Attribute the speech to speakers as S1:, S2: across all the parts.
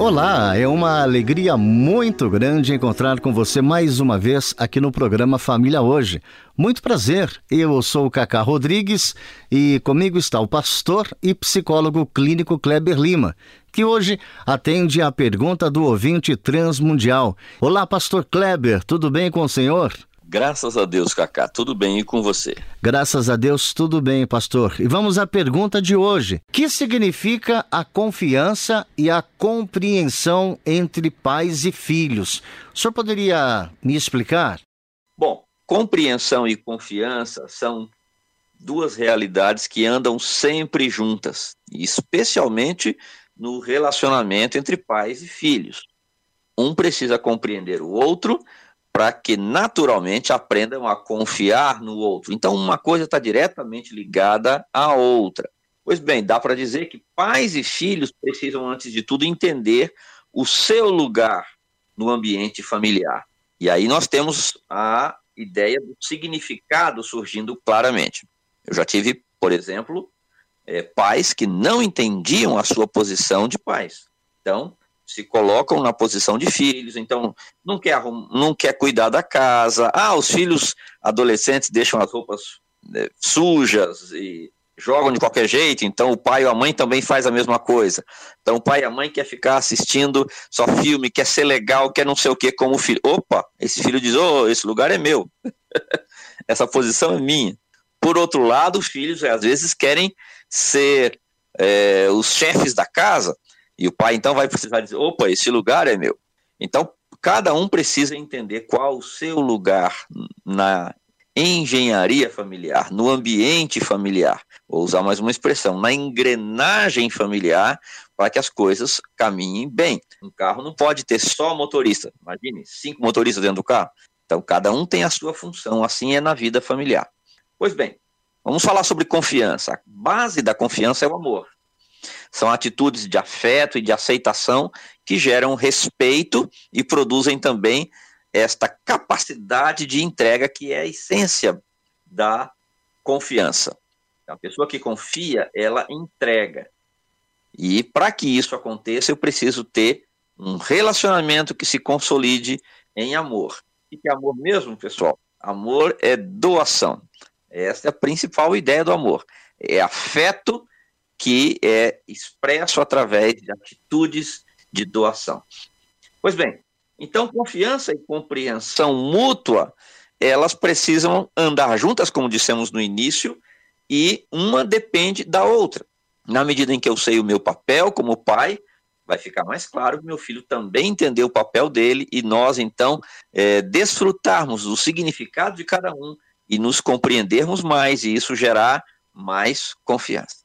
S1: Olá, é uma alegria muito grande encontrar com você mais uma vez aqui no programa Família Hoje. Muito prazer, eu sou o Cacá Rodrigues e comigo está o pastor e psicólogo clínico Kleber Lima, que hoje atende a pergunta do ouvinte transmundial. Olá, pastor Kleber, tudo bem com o senhor?
S2: Graças a Deus, Cacá. Tudo bem e com você?
S1: Graças a Deus, tudo bem, pastor. E vamos à pergunta de hoje. Que significa a confiança e a compreensão entre pais e filhos? O senhor poderia me explicar?
S2: Bom, compreensão e confiança são duas realidades que andam sempre juntas, especialmente no relacionamento entre pais e filhos. Um precisa compreender o outro para que naturalmente aprendam a confiar no outro. Então, uma coisa está diretamente ligada à outra. Pois bem, dá para dizer que pais e filhos precisam, antes de tudo, entender o seu lugar no ambiente familiar. E aí nós temos a ideia do significado surgindo claramente. Eu já tive, por exemplo, é, pais que não entendiam a sua posição de pais. Então, se colocam na posição de filhos, então não quer, não quer cuidar da casa. Ah, os filhos adolescentes deixam as roupas né, sujas e jogam de qualquer jeito, então o pai ou a mãe também faz a mesma coisa. Então o pai e a mãe quer ficar assistindo só filme, quer ser legal, quer não sei o que como o filho. Opa, esse filho diz: "Oh, esse lugar é meu". Essa posição é minha. Por outro lado, os filhos às vezes querem ser é, os chefes da casa, e o pai então vai precisar dizer: opa, esse lugar é meu. Então, cada um precisa entender qual o seu lugar na engenharia familiar, no ambiente familiar. Vou usar mais uma expressão, na engrenagem familiar, para que as coisas caminhem bem. Um carro não pode ter só motorista. Imagine, cinco motoristas dentro do carro. Então, cada um tem a sua função. Assim é na vida familiar. Pois bem, vamos falar sobre confiança. A base da confiança é o amor. São atitudes de afeto e de aceitação que geram respeito e produzem também esta capacidade de entrega que é a essência da confiança. A pessoa que confia, ela entrega. E para que isso aconteça, eu preciso ter um relacionamento que se consolide em amor. E que é amor mesmo, pessoal? Amor é doação. Essa é a principal ideia do amor. É afeto que é expresso através de atitudes de doação. Pois bem, então confiança e compreensão mútua, elas precisam andar juntas, como dissemos no início, e uma depende da outra. Na medida em que eu sei o meu papel como pai, vai ficar mais claro que meu filho também entendeu o papel dele e nós, então, é, desfrutarmos do significado de cada um e nos compreendermos mais e isso gerar mais confiança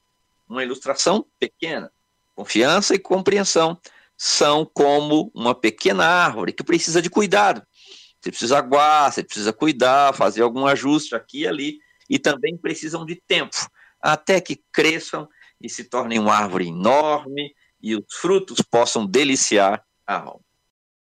S2: uma ilustração pequena. Confiança e compreensão são como uma pequena árvore que precisa de cuidado. Você precisa aguar, você precisa cuidar, fazer algum ajuste aqui e ali, e também precisam de tempo, até que cresçam e se tornem uma árvore enorme e os frutos possam deliciar a alma.